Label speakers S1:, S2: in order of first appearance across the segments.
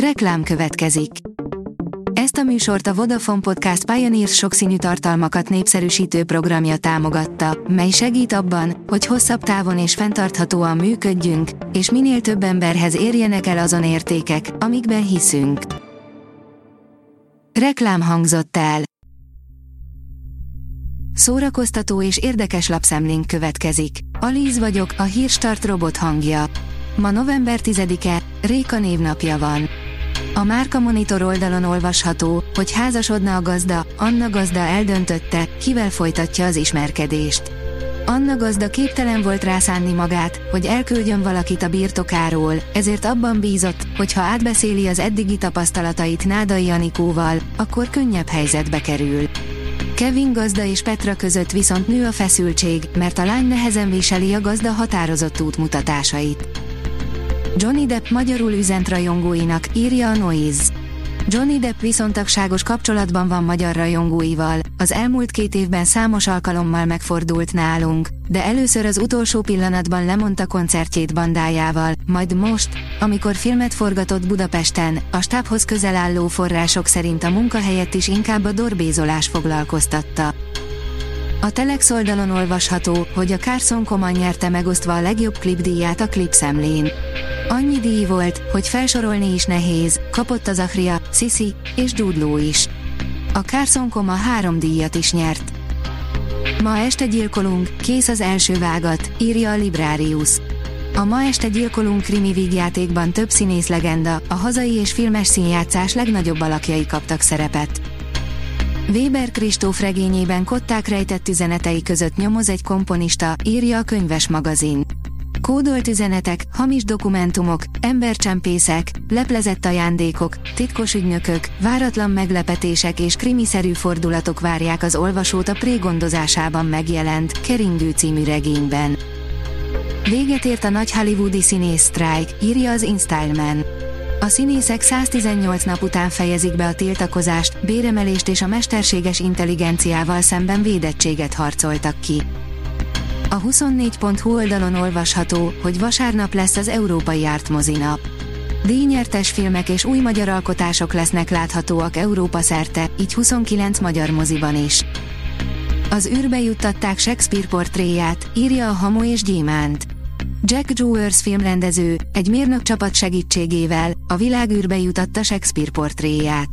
S1: Reklám következik. Ezt a műsort a Vodafone Podcast Pioneers sokszínű tartalmakat népszerűsítő programja támogatta, mely segít abban, hogy hosszabb távon és fenntarthatóan működjünk, és minél több emberhez érjenek el azon értékek, amikben hiszünk. Reklám hangzott el. Szórakoztató és érdekes lapszemlénk következik. Alíz vagyok, a hírstart robot hangja. Ma november 10-e, Réka névnapja van. A Márka Monitor oldalon olvasható, hogy házasodna a gazda, Anna gazda eldöntötte, kivel folytatja az ismerkedést. Anna gazda képtelen volt rászánni magát, hogy elküldjön valakit a birtokáról, ezért abban bízott, hogy ha átbeszéli az eddigi tapasztalatait Nádai Anikóval, akkor könnyebb helyzetbe kerül. Kevin gazda és Petra között viszont nő a feszültség, mert a lány nehezen viseli a gazda határozott útmutatásait. Johnny Depp magyarul üzent rajongóinak, írja a Noise. Johnny Depp viszontagságos kapcsolatban van magyar rajongóival, az elmúlt két évben számos alkalommal megfordult nálunk, de először az utolsó pillanatban lemondta koncertjét bandájával, majd most, amikor filmet forgatott Budapesten, a stábhoz közel álló források szerint a munkahelyet is inkább a dorbézolás foglalkoztatta. A Telex oldalon olvasható, hogy a Carson Coman nyerte megosztva a legjobb klipdíját a klipszemlén. Annyi díj volt, hogy felsorolni is nehéz, kapott az Achria, Sisi és Dudló is. A Carson Koma három díjat is nyert. Ma este gyilkolunk, kész az első vágat, írja a Librarius. A Ma este gyilkolunk krimi vígjátékban több színész legenda, a hazai és filmes színjátszás legnagyobb alakjai kaptak szerepet. Weber Kristóf regényében kották rejtett üzenetei között nyomoz egy komponista, írja a könyves magazin. Kódolt üzenetek, hamis dokumentumok, embercsempészek, leplezett ajándékok, titkos ügynökök, váratlan meglepetések és krimiszerű fordulatok várják az olvasót a prégondozásában megjelent Keringő című regényben. Véget ért a nagy hollywoodi színész sztrájk, írja az InStyleman. A színészek 118 nap után fejezik be a tiltakozást, béremelést és a mesterséges intelligenciával szemben védettséget harcoltak ki. A 24.hu oldalon olvasható, hogy vasárnap lesz az Európai Ártmozi nap. Díjnyertes filmek és új magyar alkotások lesznek láthatóak Európa szerte, így 29 magyar moziban is. Az űrbe juttatták Shakespeare portréját, írja a Hamu és Gyémánt. Jack Jewers filmrendező, egy mérnök csapat segítségével, a világűrbe jutatta Shakespeare portréját.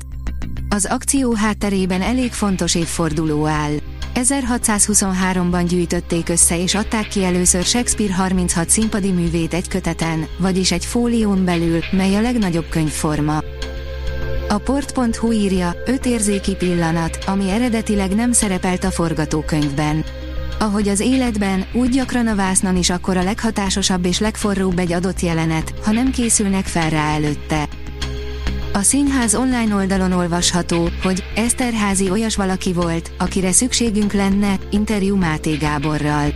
S1: Az akció hátterében elég fontos évforduló áll. 1623-ban gyűjtötték össze és adták ki először Shakespeare 36 színpadi művét egy köteten, vagyis egy fólión belül, mely a legnagyobb könyvforma. A port.hu írja, öt érzéki pillanat, ami eredetileg nem szerepelt a forgatókönyvben. Ahogy az életben, úgy gyakran a vásznon is akkor a leghatásosabb és legforróbb egy adott jelenet, ha nem készülnek fel rá előtte. A színház online oldalon olvasható, hogy Eszterházi olyas valaki volt, akire szükségünk lenne, interjú Máté Gáborral.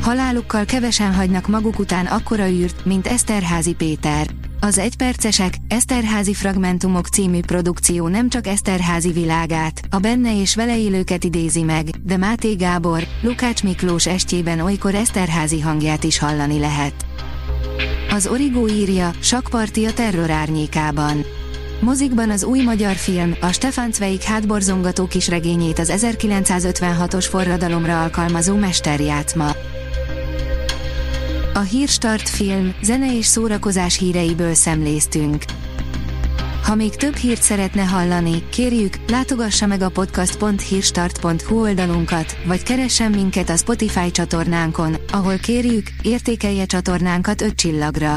S1: Halálukkal kevesen hagynak maguk után akkora űrt, mint Eszterházi Péter. Az egypercesek, Eszterházi Fragmentumok című produkció nem csak Eszterházi világát, a benne és vele élőket idézi meg, de Máté Gábor, Lukács Miklós estjében olykor Eszterházi hangját is hallani lehet. Az Origo írja, sakparti a terror árnyékában. Mozikban az új magyar film, a Stefan Zweig hátborzongató kisregényét az 1956-os forradalomra alkalmazó mesterjátma. A Hírstart film, zene és szórakozás híreiből szemléztünk. Ha még több hírt szeretne hallani, kérjük, látogassa meg a podcast.hírstart.hu oldalunkat, vagy keressen minket a Spotify csatornánkon, ahol kérjük, értékelje csatornánkat 5 csillagra.